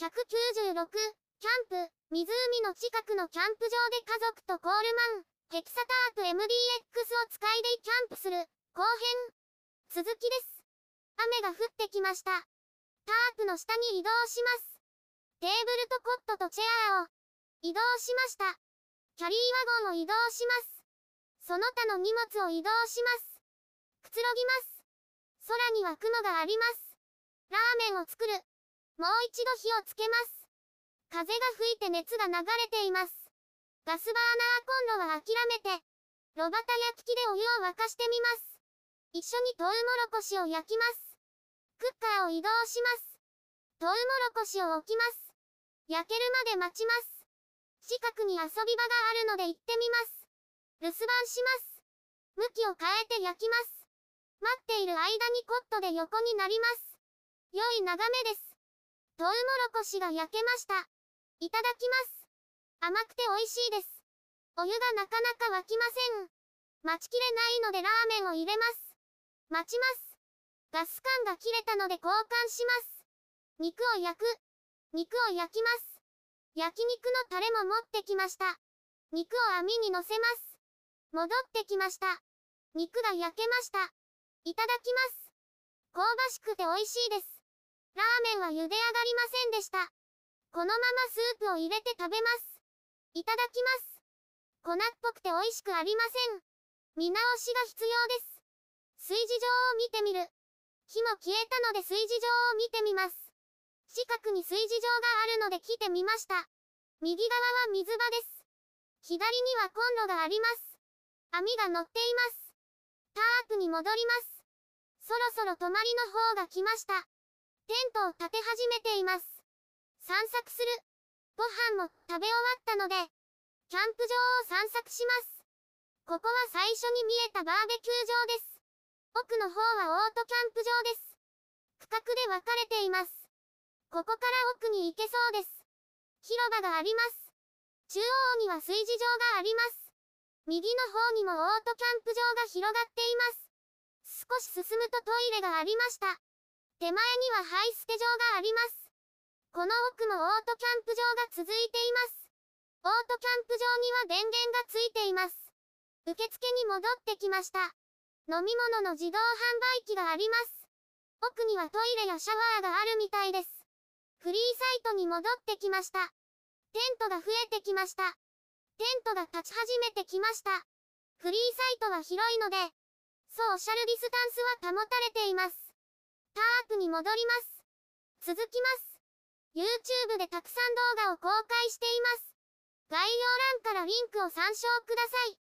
196、キャンプ、湖の近くのキャンプ場で家族とコールマン、ヘキサタープ MDX を使いでキャンプする、後編。続きです。雨が降ってきました。タープの下に移動します。テーブルとコットとチェアを移動しました。キャリーワゴンを移動します。その他の荷物を移動します。くつろぎます。空には雲があります。ラーメンを作る。もう一度火をつけます。風が吹いて熱が流れています。ガスバーナーコンロは諦めて、炉端焼き器でお湯を沸かしてみます。一緒にトウモロコシを焼きます。クッカーを移動します。トウモロコシを置きます。焼けるまで待ちます。近くに遊び場があるので行ってみます。留守番します。向きを変えて焼きます。待っている間にコットで横になります。良い眺めです。トウモロコシが焼けました。いただきます。甘くて美味しいです。お湯がなかなか沸きません。待ちきれないのでラーメンを入れます。待ちます。ガス管が切れたので交換します。肉を焼く。肉を焼きます。焼肉のタレも持ってきました。肉を網に乗せます。戻ってきました。肉が焼けました。いただきます。香ばしくて美味しいです。ラーメンは茹で上がりませんでした。このままスープを入れて食べます。いただきます。粉っぽくて美味しくありません。見直しが必要です。炊事場を見てみる。火も消えたので炊事場を見てみます。近くに炊事場があるので来てみました。右側は水場です。左にはコンロがあります。網が乗っています。タープに戻ります。そろそろ泊まりの方が来ました。テントを立て始めています。散策する。ご飯も食べ終わったので、キャンプ場を散策します。ここは最初に見えたバーベキュー場です。奥の方はオートキャンプ場です。区画で分かれています。ここから奥に行けそうです。広場があります。中央には炊事場があります。右の方にもオートキャンプ場が広がっています。少し進むとトイレがありました。手前にはハイステ場があります。この奥もオートキャンプ場が続いています。オートキャンプ場には電源がついています。受付に戻ってきました。飲み物の自動販売機があります。奥にはトイレやシャワーがあるみたいです。フリーサイトに戻ってきました。テントが増えてきました。テントが立ち始めてきました。フリーサイトは広いので、ソーシャルディスタンスは保たれています。タープに戻ります。続きます。YouTube でたくさん動画を公開しています。概要欄からリンクを参照ください。